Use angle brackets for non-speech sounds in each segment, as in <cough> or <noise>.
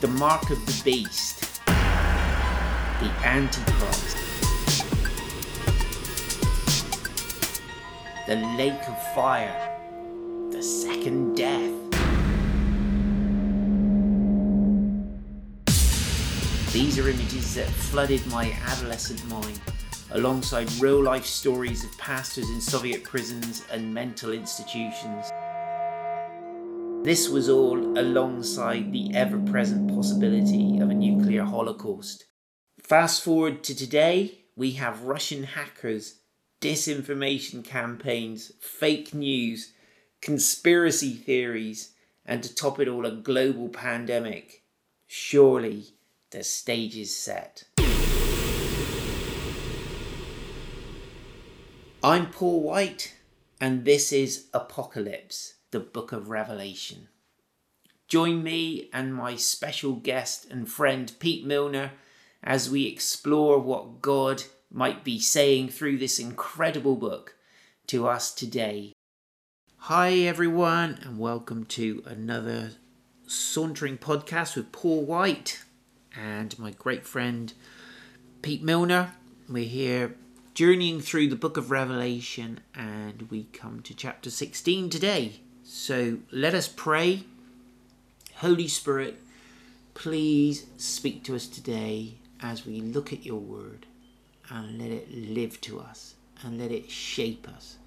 the mark of the beast, the Antichrist, the lake of fire, the second death. These are images that flooded my adolescent mind, alongside real life stories of pastors in Soviet prisons and mental institutions. This was all alongside the ever present possibility of a nuclear holocaust. Fast forward to today, we have Russian hackers, disinformation campaigns, fake news, conspiracy theories, and to top it all, a global pandemic. Surely the stage is set. I'm Paul White, and this is Apocalypse, the Book of Revelation. Join me and my special guest and friend Pete Milner as we explore what God might be saying through this incredible book to us today. Hi, everyone, and welcome to another Sauntering podcast with Paul White and my great friend Pete Milner. We're here journeying through the book of Revelation, and we come to chapter 16 today. So let us pray. Holy Spirit, please speak to us today as we look at your word and let it live to us and let it shape us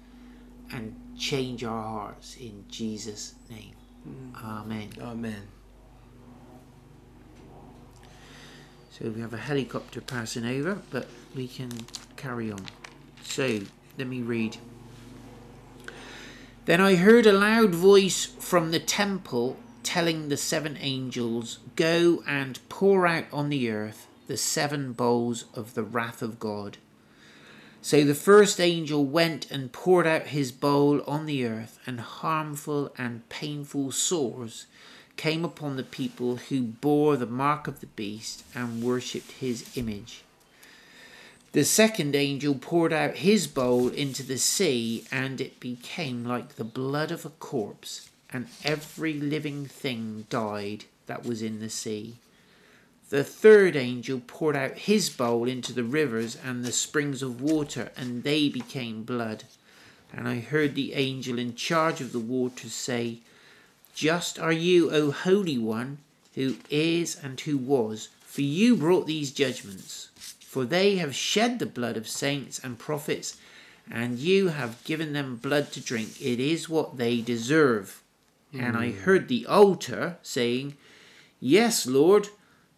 and change our hearts in Jesus' name. Amen. Amen. So we have a helicopter passing over, but we can carry on. So let me read. Then I heard a loud voice from the temple telling the seven angels, Go and pour out on the earth the seven bowls of the wrath of God. So the first angel went and poured out his bowl on the earth, and harmful and painful sores came upon the people who bore the mark of the beast and worshipped his image. The second angel poured out his bowl into the sea, and it became like the blood of a corpse, and every living thing died that was in the sea. The third angel poured out his bowl into the rivers and the springs of water, and they became blood. And I heard the angel in charge of the waters say, Just are you, O Holy One, who is and who was, for you brought these judgments. For they have shed the blood of saints and prophets, and you have given them blood to drink. It is what they deserve. And I hmm. heard the altar saying, Yes, Lord,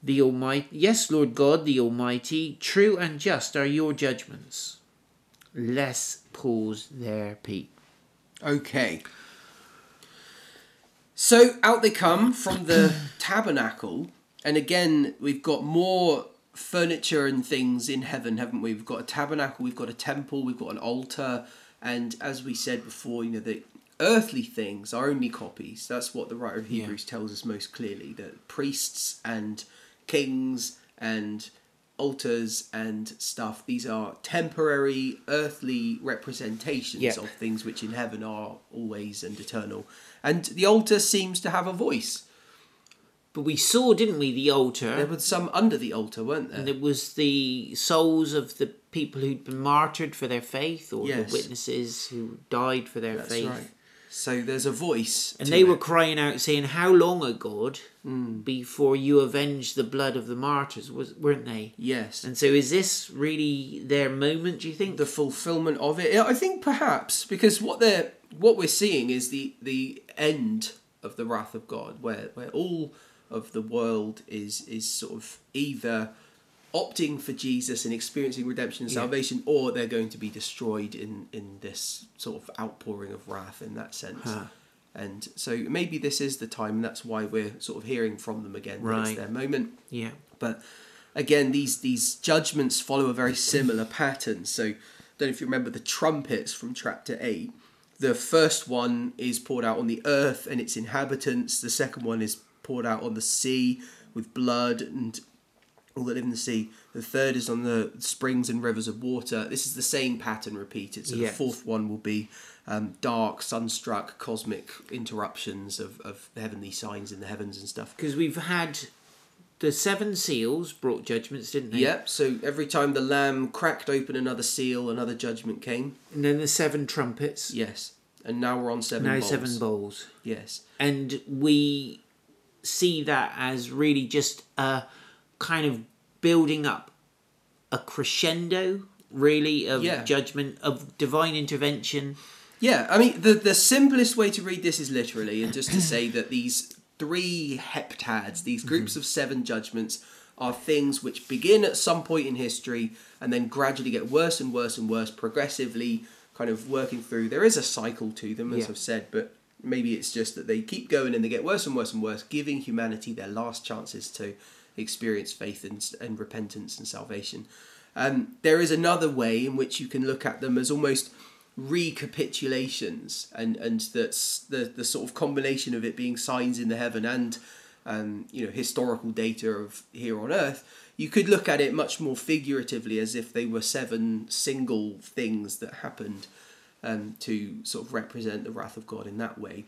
the Almighty, yes, Lord God, the Almighty, true and just are your judgments. Let's pause there, Pete. Okay. So out they come from the <coughs> tabernacle, and again we've got more furniture and things in heaven, haven't we? We've got a tabernacle, we've got a temple, we've got an altar, and as we said before, you know the earthly things are only copies. That's what the writer of Yeah. Hebrews tells us most clearly. That priests and kings and altars and stuff these are temporary earthly representations Yeah. of things which in heaven are always and eternal and the altar seems to have a voice But we saw, didn't we, the altar? there was some under the altar weren't there and it was the souls of the people who'd been martyred for their faith, or Yes. the witnesses who died for their that's faith. right so there's a voice And they were crying out, saying, "How long, O God, Hmm. before you avenge the blood of the martyrs?" Was weren't they? yes And so, is this really their moment? Do you think? the fulfillment of it. I think perhaps because what they're what we're seeing is the the end of the wrath of God, where where all of the world is is sort of either opting for Jesus and experiencing redemption and Yeah. salvation, or they're going to be destroyed in in this sort of outpouring of wrath in that sense. Huh. And so maybe this is the time, and that's why we're sort of hearing from them again. Right. It's their moment. yeah, But again, these these judgments follow a very similar pattern. So, I don't know if you remember the trumpets from chapter eight. The first one is poured out on the earth and its inhabitants. The second one is poured out on the sea with blood and all that live in the sea. The third is on the springs and rivers of water. This is the same pattern repeated. So Yeah. the fourth one will be um, dark, sunstruck, cosmic interruptions of, of heavenly signs in the heavens and stuff. because we've had the seven seals brought judgments, didn't they? Yep. So every time the lamb cracked open another seal, another judgment came. And then the seven trumpets. Yes. And now we're on seven. now bowls. seven bowls. Yes. and we see that as really just a kind of building up a crescendo really of Yeah. judgment of divine intervention Yeah, I mean the the simplest way to read this is literally, and just to say <clears throat> that these three heptads, these groups mm-hmm. of seven judgments, are things which begin at some point in history and then gradually get worse and worse and worse, progressively kind of working through. There is a cycle to them, as Yeah. I've said, but maybe it's just that they keep going and they get worse and worse and worse, giving humanity their last chances to experience faith and, and repentance and salvation. Um, there is another way in which you can look at them as almost recapitulations and and that's the the sort of combination of it being signs in the heaven and um, you know historical data of here on earth you could look at it much more figuratively as if they were seven single things that happened um, to sort of represent the wrath of God in that way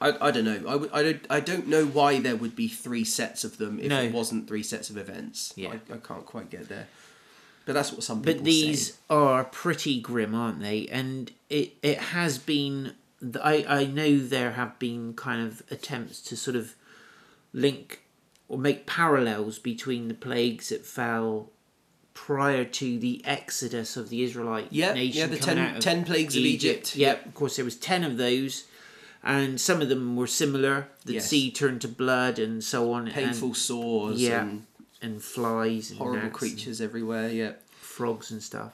I, I don't know I, I, don't, I don't know why there would be three sets of them if No. it wasn't three sets of events Yeah. I, I can't quite get there but that's what some people but these say. are pretty grim aren't they and it it has been i i know there have been kind of attempts to sort of link or make parallels between the plagues that fell prior to the exodus of the Israelite Yeah, nation. yeah, the coming ten- out of 10 plagues of Egypt. Yep, of course there was ten of those, and some of them were similar. The Yes. sea turned to blood and so on. painful and, sores yeah, and and flies and horrible creatures everywhere. Yeah, frogs and stuff.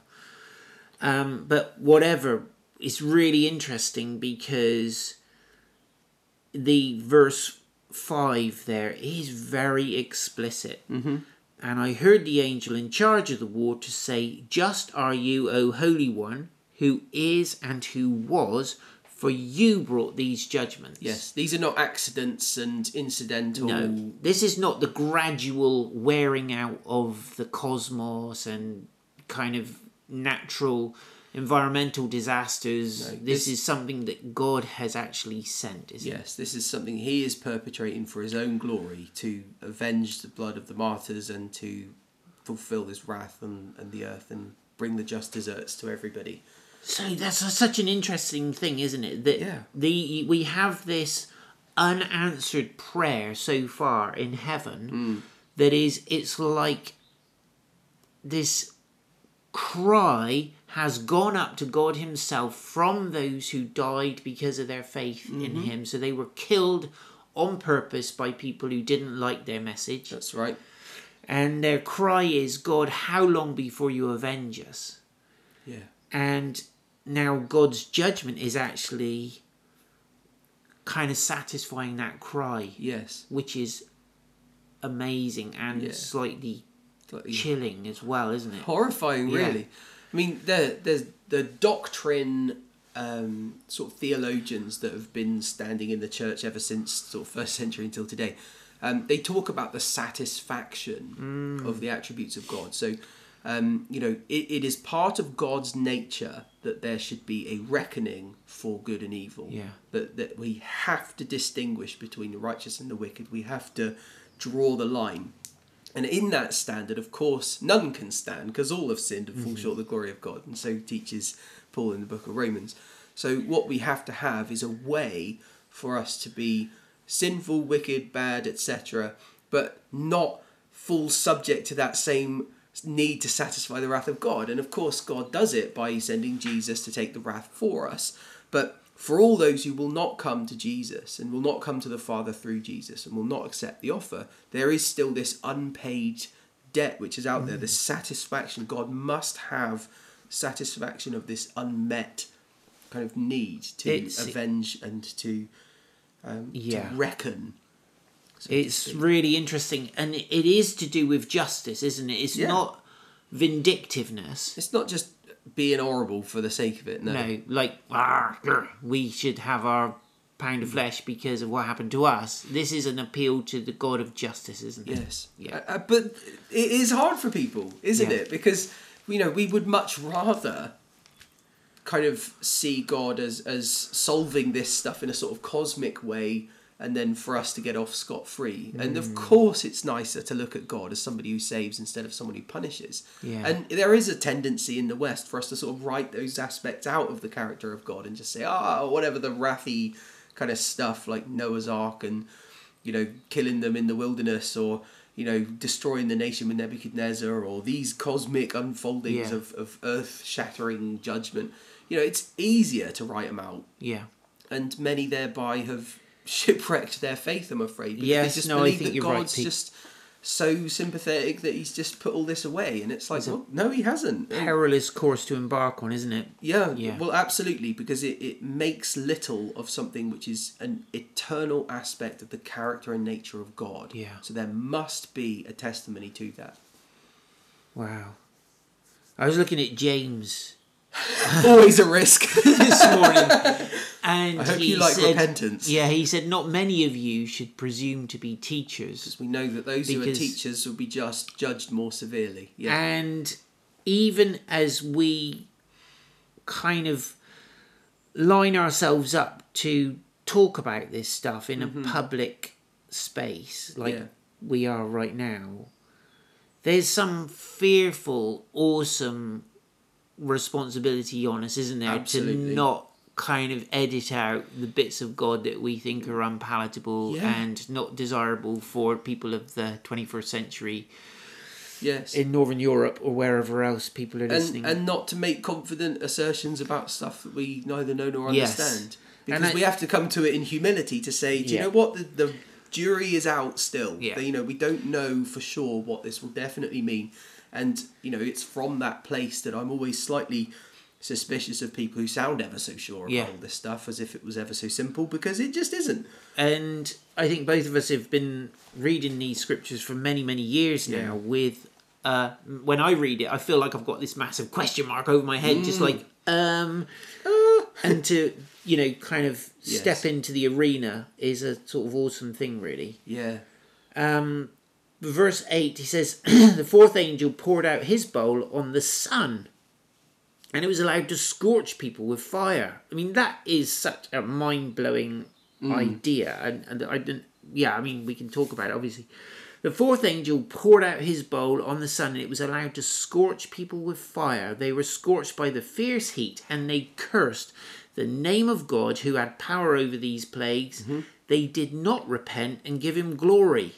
Um, but whatever, it's really interesting because the verse 5 there is very explicit. Mm-hmm. And I heard the angel in charge of the war to say, Just are you, O Holy One, who is and who was, for you brought these judgments. yes, these are not accidents and incidental. No, this is not the gradual wearing out of the cosmos and kind of natural environmental disasters. No, this, this- is something that God has actually sent, isn't Yes, this is something he is perpetrating for his own glory to avenge the blood of the martyrs and to fulfill his wrath on, on the earth and bring the just deserts to everybody. So that's a- such an interesting thing, isn't it? That Yeah. the we have this unanswered prayer so far in heaven Hmm. that is it's like this cry has gone up to God Himself from those who died because of their faith in Mm-hmm. Him. So they were killed on purpose by people who didn't like their message. That's right. And their cry is, God, how long before you avenge us? Yeah. And now God's judgment is actually kind of satisfying that cry, Yes. which is amazing and Yeah. slightly Slightly chilling as well, isn't it? horrifying Yeah. really i mean there there's the doctrine um, sort of theologians that have been standing in the church ever since sort of first century until today um, they talk about the satisfaction of the attributes of god. So um, you know it, it is part of god's nature that there should be a reckoning for good and evil. Yeah. that, that we have to distinguish between the righteous and the wicked. We have to draw the line and in that standard, of course, none can stand because all have sinned and fall mm-hmm. short of the glory of God. And so teaches Paul in the book of Romans. So, what we have to have is a way for us to be sinful, wicked, bad, etc., but not fall subject to that same need to satisfy the wrath of God. And of course, God does it by sending Jesus to take the wrath for us. But for all those who will not come to Jesus and will not come to the Father through Jesus and will not accept the offer, there is still this unpaid debt which is out there, this satisfaction. God must have satisfaction of this unmet kind of need to It's- avenge and to, um, Yeah. to reckon. so It's really interesting, and it is to do with justice, isn't it? It's Yeah. not vindictiveness. It's not just being horrible for the sake of it. No. No, like "Ah, grr, we should have our pound of flesh because of what happened to us. This is an appeal to the God of justice, isn't it? Yes. Yeah. Uh, uh, but it is hard for people, isn't Yeah. it? Because you know we would much rather kind of see God as as solving this stuff in a sort of cosmic way and then for us to get off scot free. And Mm. of course, it's nicer to look at God as somebody who saves instead of someone who punishes. Yeah. And there is a tendency in the West for us to sort of write those aspects out of the character of God and just say, ah, whatever the wrathy kind of stuff like Noah's Ark and, you know, killing them in the wilderness or, you know, destroying the nation with Nebuchadnezzar or these cosmic unfoldings Yeah. of, of earth shattering judgment. You know, it's easier to write them out Yeah. and many thereby have shipwrecked their faith. I'm afraid. because Yes, they just no, I believe think that you're right, God's Pete. just so sympathetic that He's just put all this away, and it's like, well, no, He hasn't. Perilous course to embark on, isn't it? yeah, Yeah. well, absolutely, because it, it makes little of something which is an eternal aspect of the character and nature of God. Yeah. So there must be a testimony to that. Wow. I was looking at James Always a risk. <laughs> this morning, and I hope he you like said, repentance. Yeah, he said, "Not many of you should presume to be teachers." Because we know that those who are Because- teachers will be just judged more severely. Yeah. And even as we kind of line ourselves up to talk about this stuff in a mm-hmm. public space like Yeah. we are right now, there's some fearful, awesome responsibility on us, isn't there? Absolutely. To not kind of edit out the bits of God that we think are unpalatable Yeah. and not desirable for people of the 21st century yes. in Northern Europe or wherever else people are listening. and, and not to make confident assertions about stuff that we neither know nor Yes. understand. And Because we have to come to it in humility to say, do you know what? The, the jury is out still. Yeah. You know, we don't know for sure what this will definitely mean. And, you know, it's from that place that I'm always slightly suspicious of people who sound ever so sure about Yeah. all this stuff as if it was ever so simple because it just isn't. And I think both of us have been reading these scriptures for many, many years now. Yeah. With uh, when I read it, I feel like I've got this massive question mark over my head, Mm. just like um, and to you know, kind of Yes. step into the arena is a sort of awesome thing, really. Yeah. Um, verse 8, he says, <clears throat> The fourth angel poured out his bowl on the sun, and it was allowed to scorch people with fire. I mean, that is such a mind blowing mm. idea. And, and I didn't, yeah, I mean, we can talk about it, obviously. The fourth angel poured out his bowl on the sun, and it was allowed to scorch people with fire. They were scorched by the fierce heat, and they cursed the name of God who had power over these plagues. Mm-hmm. They did not repent and give him glory.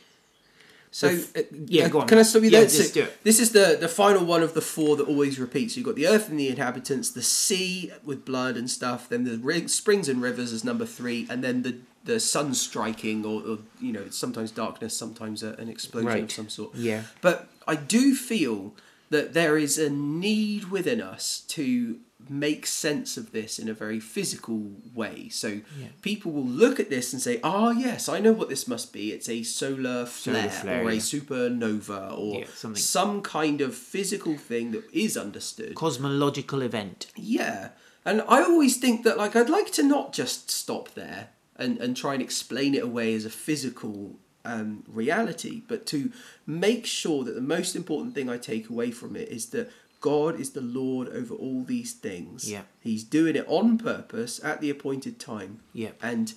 So f- uh, yeah, uh, go on. Can I stop you Yeah, there? just So do it. This is the the final one of the four that always repeats. So you've got the earth and the inhabitants, the sea with blood and stuff, then the ri- springs and rivers as number three, and then the the sun striking, or, or you know, sometimes darkness, sometimes a, an explosion Right. of some sort. Yeah. But I do feel that there is a need within us to make sense of this in a very physical way. So people will look at this and say, "Ah, yes, I know what this must be. It's a solar flare, flare, or a supernova or Yeah, something. some kind of physical thing that is understood." Cosmological event. Yeah. And I always think that like I'd like to not just stop there and, and try and explain it away as a physical um, reality, but to make sure that the most important thing I take away from it is that God is the Lord over all these things. Yeah. He's doing it on purpose at the appointed time. Yep. And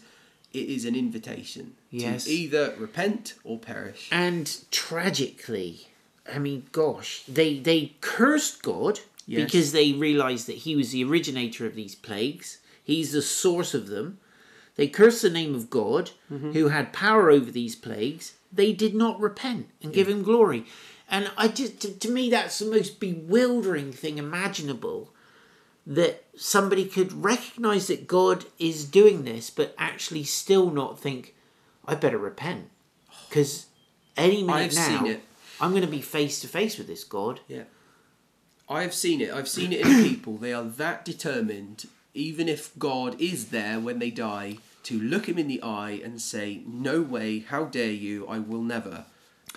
it is an invitation Yes. to either repent or perish. And tragically, I mean, gosh, they they cursed God Yes. because they realized that he was the originator of these plagues. He's the source of them. They cursed the name of God, Mm-hmm. who had power over these plagues. They did not repent and give him glory. And I just, to, to me, that's the most bewildering thing imaginable. That somebody could recognize that God is doing this, but actually still not think, I better repent. Because any minute I've now, seen it. I'm going to be face to face with this God. Yeah. I've seen it. I've seen it in <coughs> people. They are that determined, even if God is there when they die, to look him in the eye and say, No way, how dare you, I will never.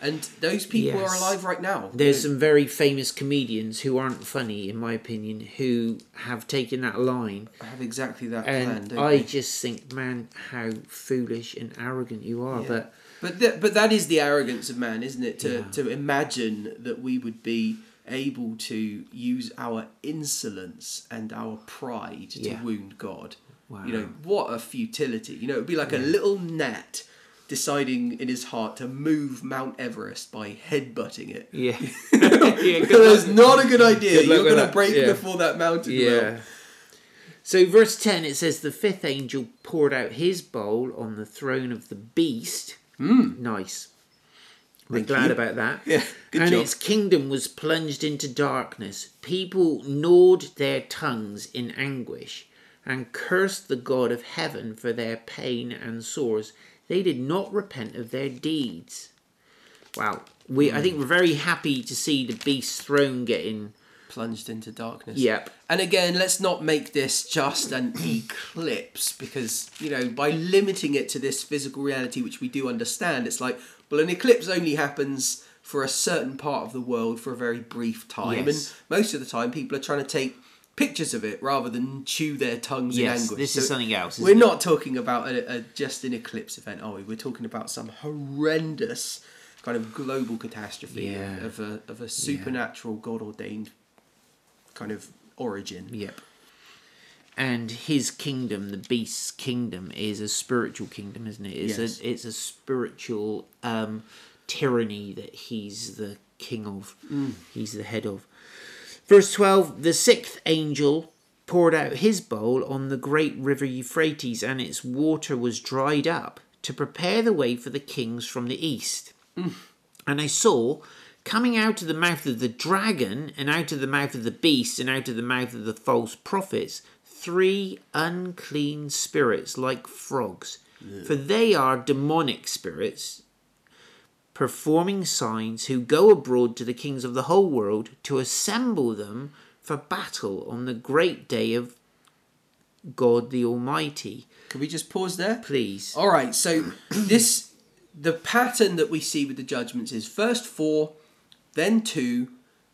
And those people Yes. are alive right now. There's some very famous comedians who aren't funny, in my opinion, who have taken that line. I have exactly that plan, And don't I they? just think, man, how foolish and arrogant you are. But But th- but that is the arrogance of man, isn't it? To Yeah. to imagine that we would be able to use our insolence and our pride to wound God. You know, what a futility. You know, it would be like a little gnat deciding in his heart to move Mount Everest by headbutting it. Yeah. <laughs> <laughs> yeah That's not a good idea. Good You're going to break Yeah. before that mountain will. Yeah. So, verse 10, it says, The fifth angel poured out his bowl on the throne of the beast. Hmm. Nice. We're Hmm. Thank glad you. about that. <laughs> Yeah, good and job. its kingdom was plunged into darkness. People gnawed their tongues in anguish and cursed the God of heaven for their pain and sores. They did not repent of their deeds. Wow. We, I think we're very happy to see the beast's throne getting. Plunged into darkness. Yep. And again, let's not make this just an <clears throat> eclipse because, you know, by limiting it to this physical reality, which we do understand, it's like, well, an eclipse only happens for a certain part of the world for a very brief time. Yes. And most of the time, people are trying to take pictures of it rather than chew their tongues Yes, in anguish. this is So something else. We're it? not talking about a, a, just an eclipse event, are we? We're talking about some horrendous kind of global catastrophe Yeah. of a, of a supernatural, God ordained kind of origin. Yep. And his kingdom, the beast's kingdom, is a spiritual kingdom, isn't it? It's Yes. a it's a spiritual um, tyranny that he's the king of. He's the head of. Verse twelve: The sixth angel poured out his bowl on the great river Euphrates, and its water was dried up to prepare the way for the kings from the east. And I saw coming out of the mouth of the dragon, and out of the mouth of the beast, and out of the mouth of the false prophets, three unclean spirits like frogs. For they are demonic spirits, performing signs, who go abroad to the kings of the whole world to assemble them for battle on the great day of God the Almighty. Can we just pause there? Please. All right, so <clears throat> this the pattern that we see with the judgments is first four, then two,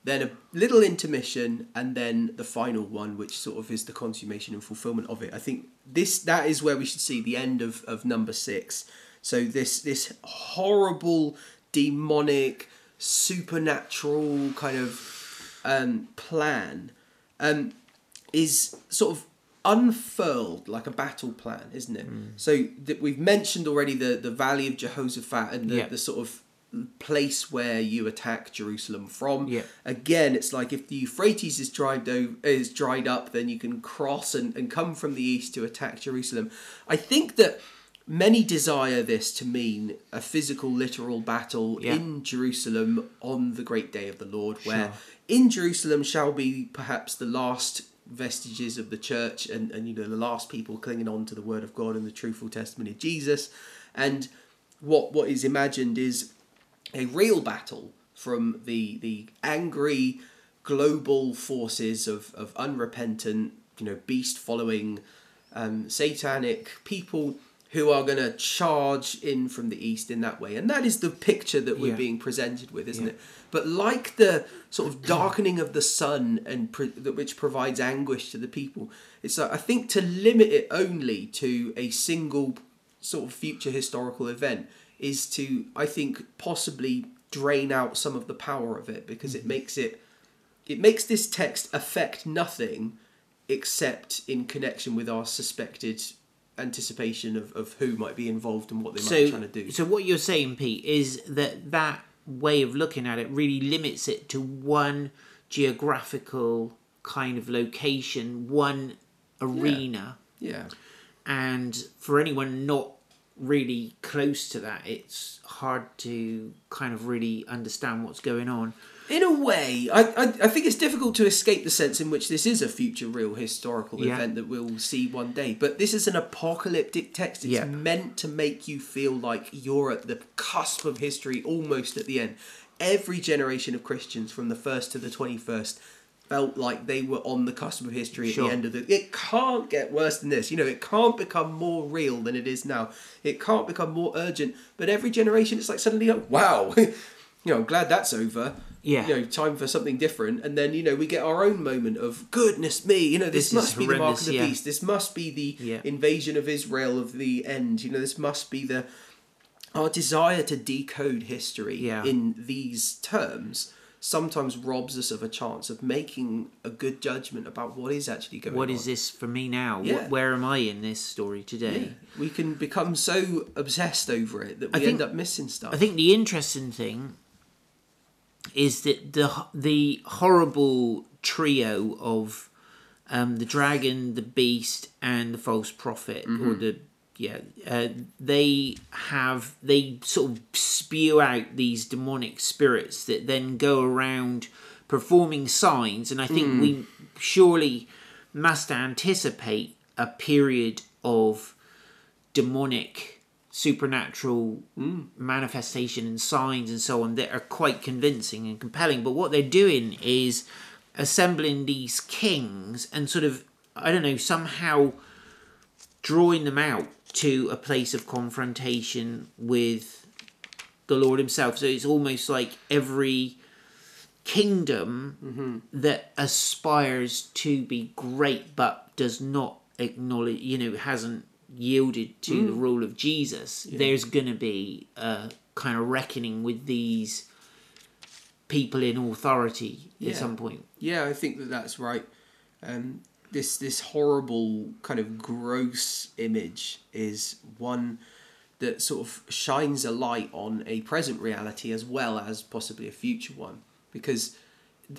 then a little intermission, and then the final one, which sort of is the consummation and fulfillment of it. I think this that is where we should see the end of, of number six. So this this horrible, demonic, supernatural kind of um, plan um, is sort of unfurled like a battle plan, isn't it? So that we've mentioned already the the Valley of Jehoshaphat and the, Yeah. the sort of place where you attack Jerusalem from. Yeah. Again, it's like if the Euphrates is dried over, is dried up, then you can cross and, and come from the east to attack Jerusalem. I think that many desire this to mean a physical, literal battle Yeah. in Jerusalem on the great day of the Lord, where Sure. in Jerusalem shall be perhaps the last vestiges of the church and, and you know the last people clinging on to the word of God and the truthful testimony of Jesus. And what what is imagined is a real battle from the the angry global forces of, of unrepentant, you know, beast following um, satanic people who are going to charge in from the east in that way. And that is the picture that we're Yeah. being presented with, isn't Yeah. it? But like the sort of darkening of the sun and pre- which provides anguish to the people, it's like, I think to limit it only to a single sort of future historical event is to I think possibly drain out some of the power of it because it mm-hmm. makes it it makes this text affect nothing except in connection with our suspected anticipation of, of who might be involved and what they might be trying to do. so what you're saying, Pete, is that that way of looking at it really limits it to one geographical kind of location, one arena, yeah. and for anyone not really close to that, it's hard to kind of really understand what's going on. In a way, I, I I think it's difficult to escape the sense in which this is a future real historical Yeah. event that we'll see one day. But this is an apocalyptic text. It's Yeah. meant to make you feel like you're at the cusp of history, almost at the end. Every generation of Christians, from the first to the twenty-first, felt like they were on the cusp of history at Sure. the end of the. It can't get worse than this. You know, it can't become more real than it is now. It can't become more urgent. But every generation, it's like suddenly, like, wow. <laughs> you know, I'm glad that's over Yeah. you know, time for something different, and then you know we get our own moment of goodness me, you know, this, This must be the mark of the yeah. beast. This must be the Yeah. invasion of Israel of the end. You know, this must be the our desire to decode history Yeah. in these terms sometimes robs us of a chance of making a good judgment about what is actually going What on. is this for me now? Yeah. What, where am I in this story Yeah. today? We can become so obsessed over it that we think- end up missing stuff. I think the interesting thing is that the the horrible trio of um, the dragon, the beast, and the false prophet, or the yeah, uh, they have they sort of spew out these demonic spirits that then go around performing signs, and I think we surely must anticipate a period of demonic supernatural manifestation and signs and so on that are quite convincing and compelling. But what they're doing is assembling these kings and sort of i don't know somehow drawing them out to a place of confrontation with the lord himself. So it's almost like every kingdom that aspires to be great but does not acknowledge you know hasn't yielded to the rule of jesus there's going to be a kind of reckoning with these people in authority Yeah. at some point. Yeah, I think that that's right. Um, this this horrible kind of gross image is one that sort of shines a light on a present reality as well as possibly a future one, because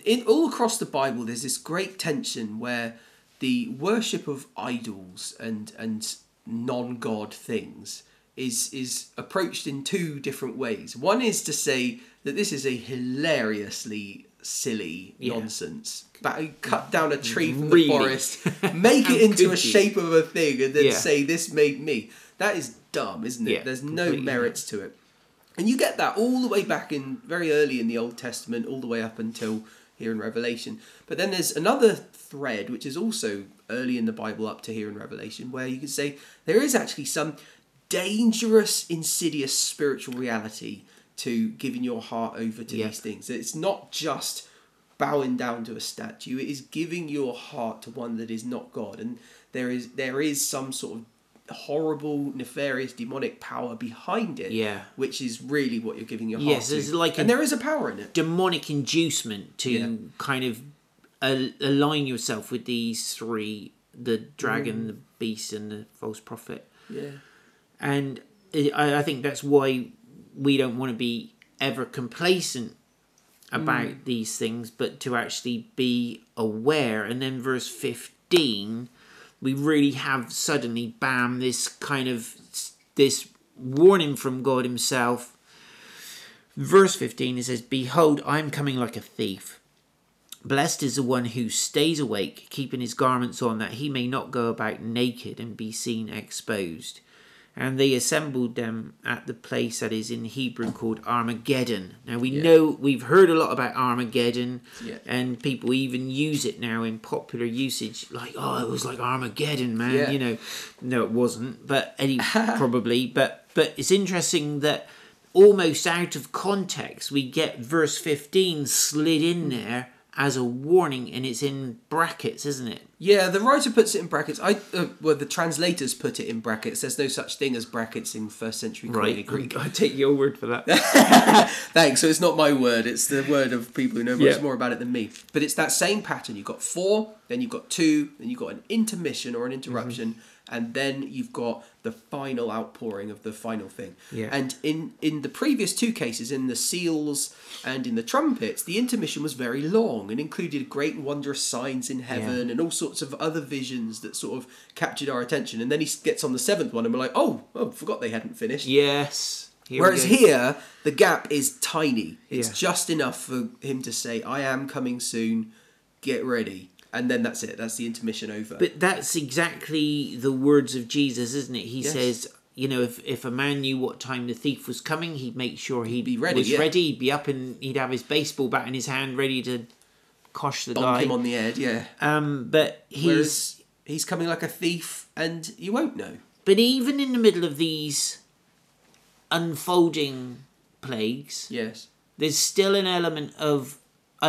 in all across the Bible there's this great tension where the worship of idols and and non god things is is approached in two different ways. One is to say that this is a hilariously silly Yeah. nonsense. But cut down a tree from Really? the forest, <laughs> make it into a shape of a thing, and then Yeah. say this made me. That is dumb, isn't it? Yeah, There's no merits to it. And you get that all the way back in very early in the Old Testament, all the way up until here in Revelation. But then there's another thread which is also early in the Bible up to here in Revelation, where you can say there is actually some dangerous, insidious spiritual reality to giving your heart over to Yeah. these things. It's not just bowing down to a statue, it is giving your heart to one that is not God. And there is there is some sort of horrible, nefarious, demonic power behind it. Yeah. Which is really what you're giving your heart Yes, to. there's like and there is a power in it. demonic inducement to Yeah. kind of al- align yourself with these three the dragon mm. the beast and the false prophet Yeah. and eh, I, I think that's why we don't want to be ever complacent about mm. these things but to actually be aware. And then verse 15 we really have suddenly bam this kind of this warning from god himself. Verse 15 it says behold i'm coming like a thief. Blessed is the one who stays awake, keeping his garments on, that he may not go about naked and be seen exposed. And they assembled them at the place that is in Hebrew called Armageddon. Now we Yeah. know we've heard a lot about Armageddon, Yeah. and people even use it now in popular usage, like "oh, it was like Armageddon, man." Yeah. You know, no, it wasn't, but any <laughs> probably. But but it's interesting that almost out of context we get verse fifteen slid in mm. there as a warning, and it's in brackets, isn't it? Yeah, the writer puts it in brackets. I uh, well, the translators put it in brackets. There's no such thing as brackets in first century Koine Greek. <laughs> I take your word for that. <laughs> Thanks. So it's not my word; it's the word of people who know much Yeah. more about it than me. But it's that same pattern. You've got four, then you've got two, then you've got an intermission or an interruption, Mm-hmm. And then you've got the final outpouring of the final thing. Yeah. And in in the previous two cases, in the seals and in the trumpets, the intermission was very long and included great and wondrous signs in heaven and all sorts of other visions that sort of captured our attention. And then he gets on the seventh one, and we're like, oh, oh, forgot they hadn't finished. yes. Here Whereas here, the gap is tiny. It's Yeah. just enough for him to say, I am coming soon, get ready. And then that's it. That's the intermission over. But that's exactly the words of Jesus, isn't it? He Yes. says, you know, if, if a man knew what time the thief was coming, he'd make sure he'd Be ready, was yeah. ready. He'd be up and he'd have his baseball bat in his hand, ready to cosh the Bonk guy. him on the head, yeah. um, but he's Whereas he's coming like a thief and you won't know. but even in the middle of these unfolding plagues, Yes. there's still an element of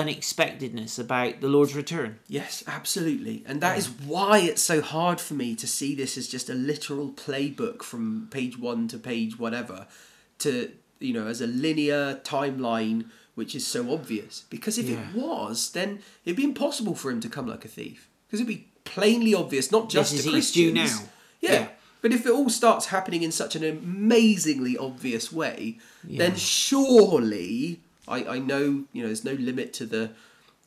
unexpectedness about the Lord's return. Yes, absolutely. And that is why it's so hard for me to see this as just a literal playbook from page one to page whatever, to, you know, as a linear timeline which is so obvious. Because if Yeah. it was, then it'd be impossible for him to come like a thief. Because it'd be plainly obvious, not just This to Christians. now. Yeah. Yeah. But if it all starts happening in such an amazingly obvious way, Yeah. then surely I, I know you know there's no limit to the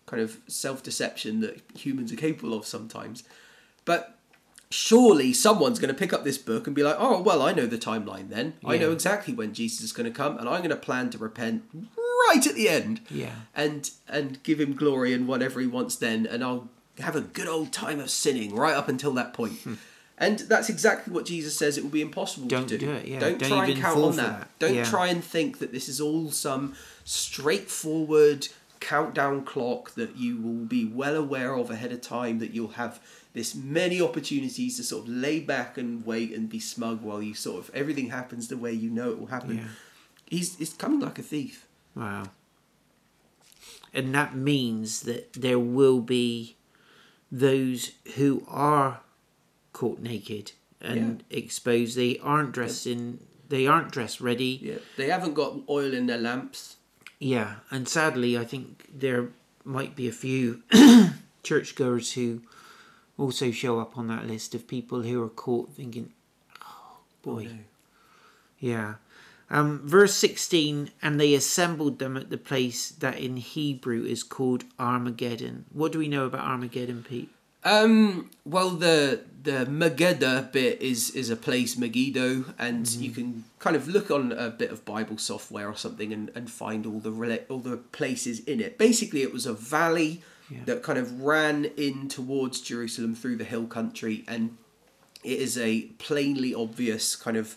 kind of self deception that humans are capable of sometimes. But surely someone's going to pick up this book and be like, oh, well, I know the timeline then. I know exactly when Jesus is going to come, and I'm going to plan to repent right at the end. Yeah. And, and give him glory and whatever he wants then, and I'll have a good old time of sinning right up until that point. Hmm. And that's exactly what Jesus says it will be impossible. Don't to do. do it, yeah. Don't, Don't try and count on that. that. Don't Yeah. try and think that this is all some straightforward countdown clock that you will be well aware of ahead of time that you'll have this many opportunities to sort of lay back and wait and be smug while you sort of everything happens the way you know it will happen Yeah. he's he's coming like a thief Wow. And that means that there will be those who are caught naked and exposed. They aren't dressed in. They aren't dressed ready. yeah they haven't got oil in their lamps Yeah, and sadly, I think there might be a few <coughs> churchgoers who also show up on that list of people who are caught thinking, "Oh boy, no. yeah." Um, verse sixteen, and they assembled them at the place that in Hebrew is called Armageddon. What do we know about Armageddon, Pete? Um. Well, the the Megiddo bit is is a place Megiddo, and you can kind of look on a bit of Bible software or something and, and find all the rela- all the places in it. Basically, it was a valley Yeah. that kind of ran in towards Jerusalem through the hill country, and it is a plainly obvious kind of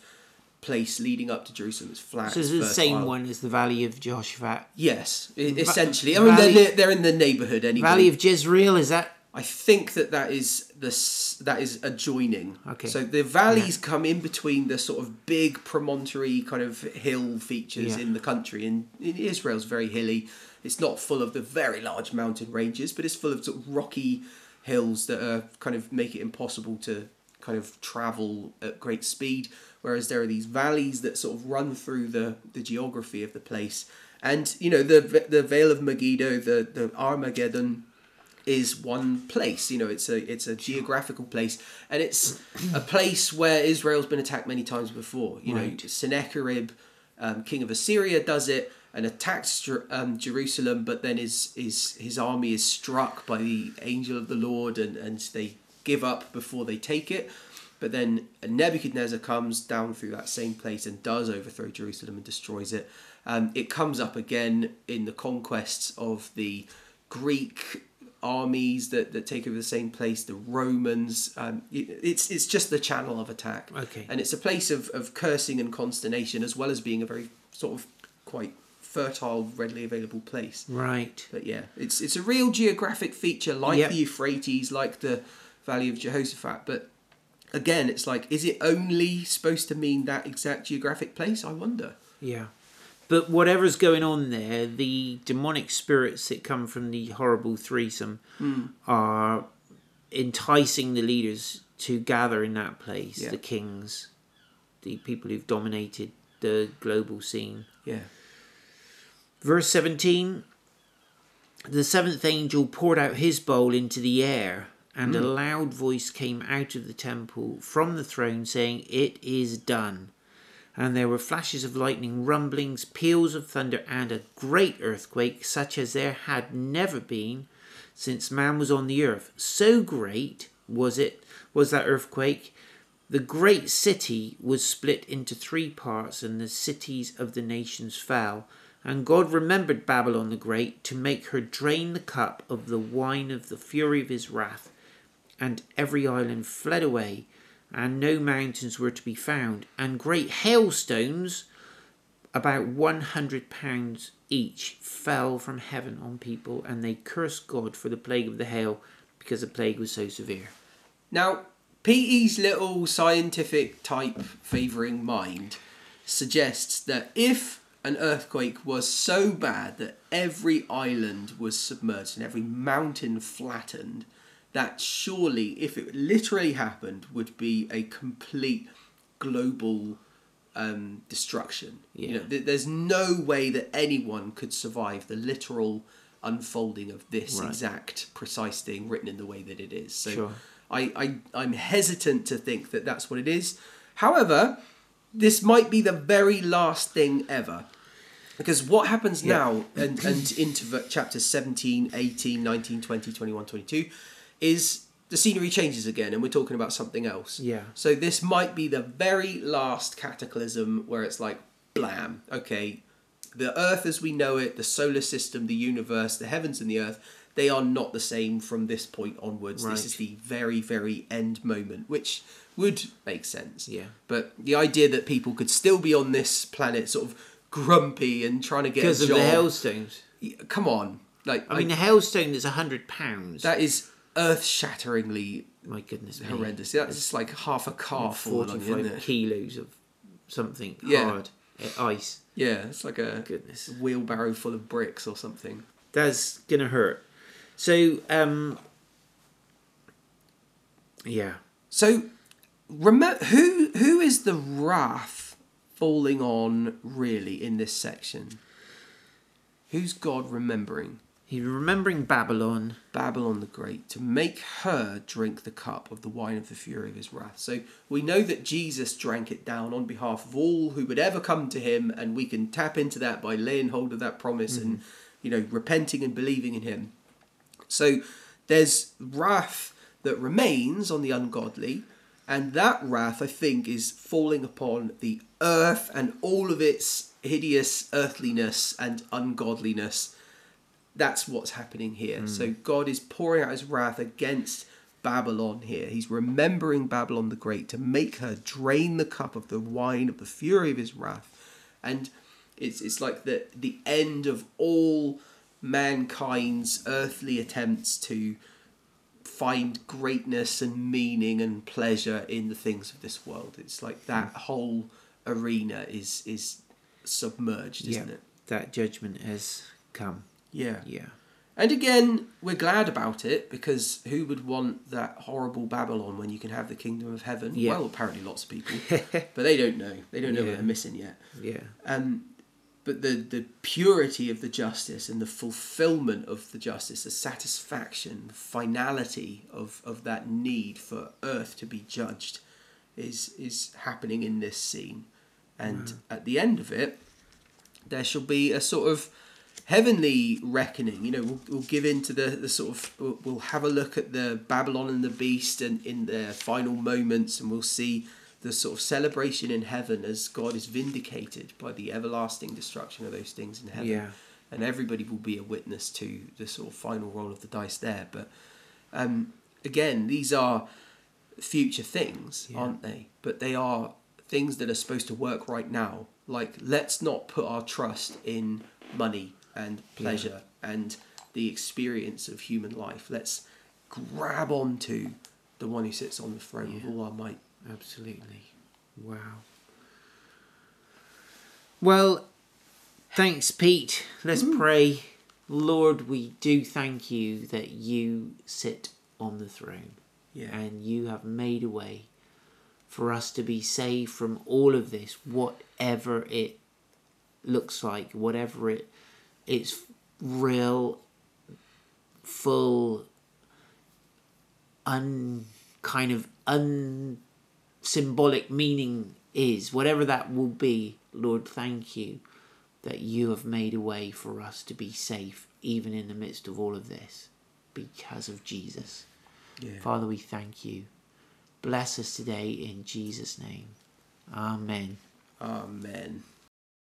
place leading up to Jerusalem. It's flat. So it's the same one as the Valley of Jehoshaphat. Yes, essentially. I mean, Valley- they're, they're in the neighbourhood anyway. Valley of Jezreel is that? I think that that is the s- that is adjoining. Okay. So the valleys come in between the sort of big promontory kind of hill features Yeah. in the country, and in Israel's very hilly. It's not full of the very large mountain ranges, but it's full of sort of rocky hills that are kind of make it impossible to kind of travel at great speed. Whereas there are these valleys that sort of run through the the geography of the place, and you know the the Vale of Megiddo, the the Armageddon is one place. You know, it's a it's a geographical place, and it's a place where Israel's been attacked many times before. You know, Sennacherib, um, king of Assyria, does it and attacks um, Jerusalem, but then his his his army is struck by the angel of the Lord, and and they give up before they take it. But then Nebuchadnezzar comes down through that same place and does overthrow Jerusalem and destroys it. Um, it comes up again in the conquests of the Greek armies that, that take over the same place, the Romans. Um, it, it's it's just the channel of attack. Okay. And it's a place of, of cursing and consternation as well as being a very sort of quite fertile, readily available place. Right. But yeah, it's it's a real geographic feature like Yep. the Euphrates, like the Valley of Jehoshaphat. But again, it's like, is it only supposed to mean that exact geographic place? I wonder. Yeah. But whatever's going on there, the demonic spirits that come from the horrible threesome hmm. are enticing the leaders to gather in that place, Yeah. the kings, the people who've dominated the global scene. Yeah. Verse 17 The seventh angel poured out his bowl into the air, and a hmm. loud voice came out of the temple from the throne saying, It is done. And there were flashes of lightning, rumblings, peals of thunder, and a great earthquake, such as there had never been since man was on the earth. So great was it, was that earthquake. The great city was split into three parts, and the cities of the nations fell. And God remembered Babylon the Great to make her drain the cup of the wine of the fury of his wrath. And every island fled away, and no mountains were to be found. And great hailstones, about one hundred pounds each, fell from heaven on people, and they cursed God for the plague of the hail, because the plague was so severe. Now, Petey's little scientific type favouring mind suggests that if an earthquake was so bad that every island was submerged and every mountain flattened, that surely, if it literally happened, would be a complete global um, destruction. You Yeah. know, th- there's no way that anyone could survive the literal unfolding of this Right. exact precise thing written in the way that it is. So Sure. I, I I'm hesitant to think that that's what it is. However, this might be the very last thing ever. Because what happens Yeah. now and, and into chapters 17, 18, 19, 20, 21, 22 is the scenery changes again and we're talking about something else. Yeah. So this might be the very last cataclysm where it's like, blam, okay, the earth as we know it, the solar system, the universe, the heavens and the earth, they are not the same from this point onwards. Right. This is the very, very end moment, which would make sense. Yeah. But the idea that people could still be on this planet sort of grumpy and trying to get Because of job. the hailstones. Come on. Like I mean, the hailstone is a hundred pounds. that is earth-shatteringly My goodness me. horrendous. That's just like half a car falling isn't it? kilos of something Yeah. hard uh, ice. Yeah, it's like a Goodness. wheelbarrow full of bricks or something. That's gonna hurt. So, um, yeah, So, remember who who is the wrath falling on really in this section? Who's God remembering? He's remembering Babylon. Babylon the Great to make her drink the cup of the wine of the fury of his wrath. So we know that Jesus drank it down on behalf of all who would ever come to him, and we can tap into that by laying hold of that promise and mm-hmm. you know repenting and believing in him. So there's wrath that remains on the ungodly, and that wrath I think is falling upon the earth and all of its hideous earthliness and ungodliness that's what's happening here. Hmm. So God is pouring out his wrath against Babylon here. He's remembering Babylon the Great to make her drain the cup of the wine of the fury of his wrath. And it's it's like the the end of all mankind's earthly attempts to find greatness and meaning and pleasure in the things of this world. It's like that hmm. whole arena is is submerged, isn't yeah, it? that judgment has come. Yeah. Yeah, And again, we're glad about it because who would want that horrible Babylon when you can have the kingdom of heaven? Yeah. Well, apparently lots of people, <laughs> but they don't know. They don't know Yeah. what they're missing yet. yeah, Um, but the the purity of the justice and the fulfillment of the justice, the satisfaction, the finality of, of that need for earth to be judged, is is happening in this scene, and at the end of it, there shall be a sort of heavenly reckoning. You know, we'll, we'll give in to the, the sort of we'll, we'll have a look at the Babylon and the Beast and in their final moments, and we'll see the sort of celebration in heaven as God is vindicated by the everlasting destruction of those things in heaven. Yeah. And everybody will be a witness to the sort of final roll of the dice there. But um, again, these are future things, Yeah. aren't they? But they are things that are supposed to work right now. Like, let's not put our trust in money and pleasure and the experience of human life. Let's grab onto the one who sits on the throne with Yeah. all our might. absolutely. Wow. Well, thanks, Pete. Let's pray. Lord, we do thank you that you sit on the throne. Yeah. and you have made a way for us to be saved from all of this, whatever it looks like, whatever it its real, full, un kind of unsymbolic meaning is, whatever that will be. Lord, thank you that you have made a way for us to be safe, even in the midst of all of this, because of Jesus. Yeah. Father, we thank you. Bless us today in Jesus' name. Amen. Amen.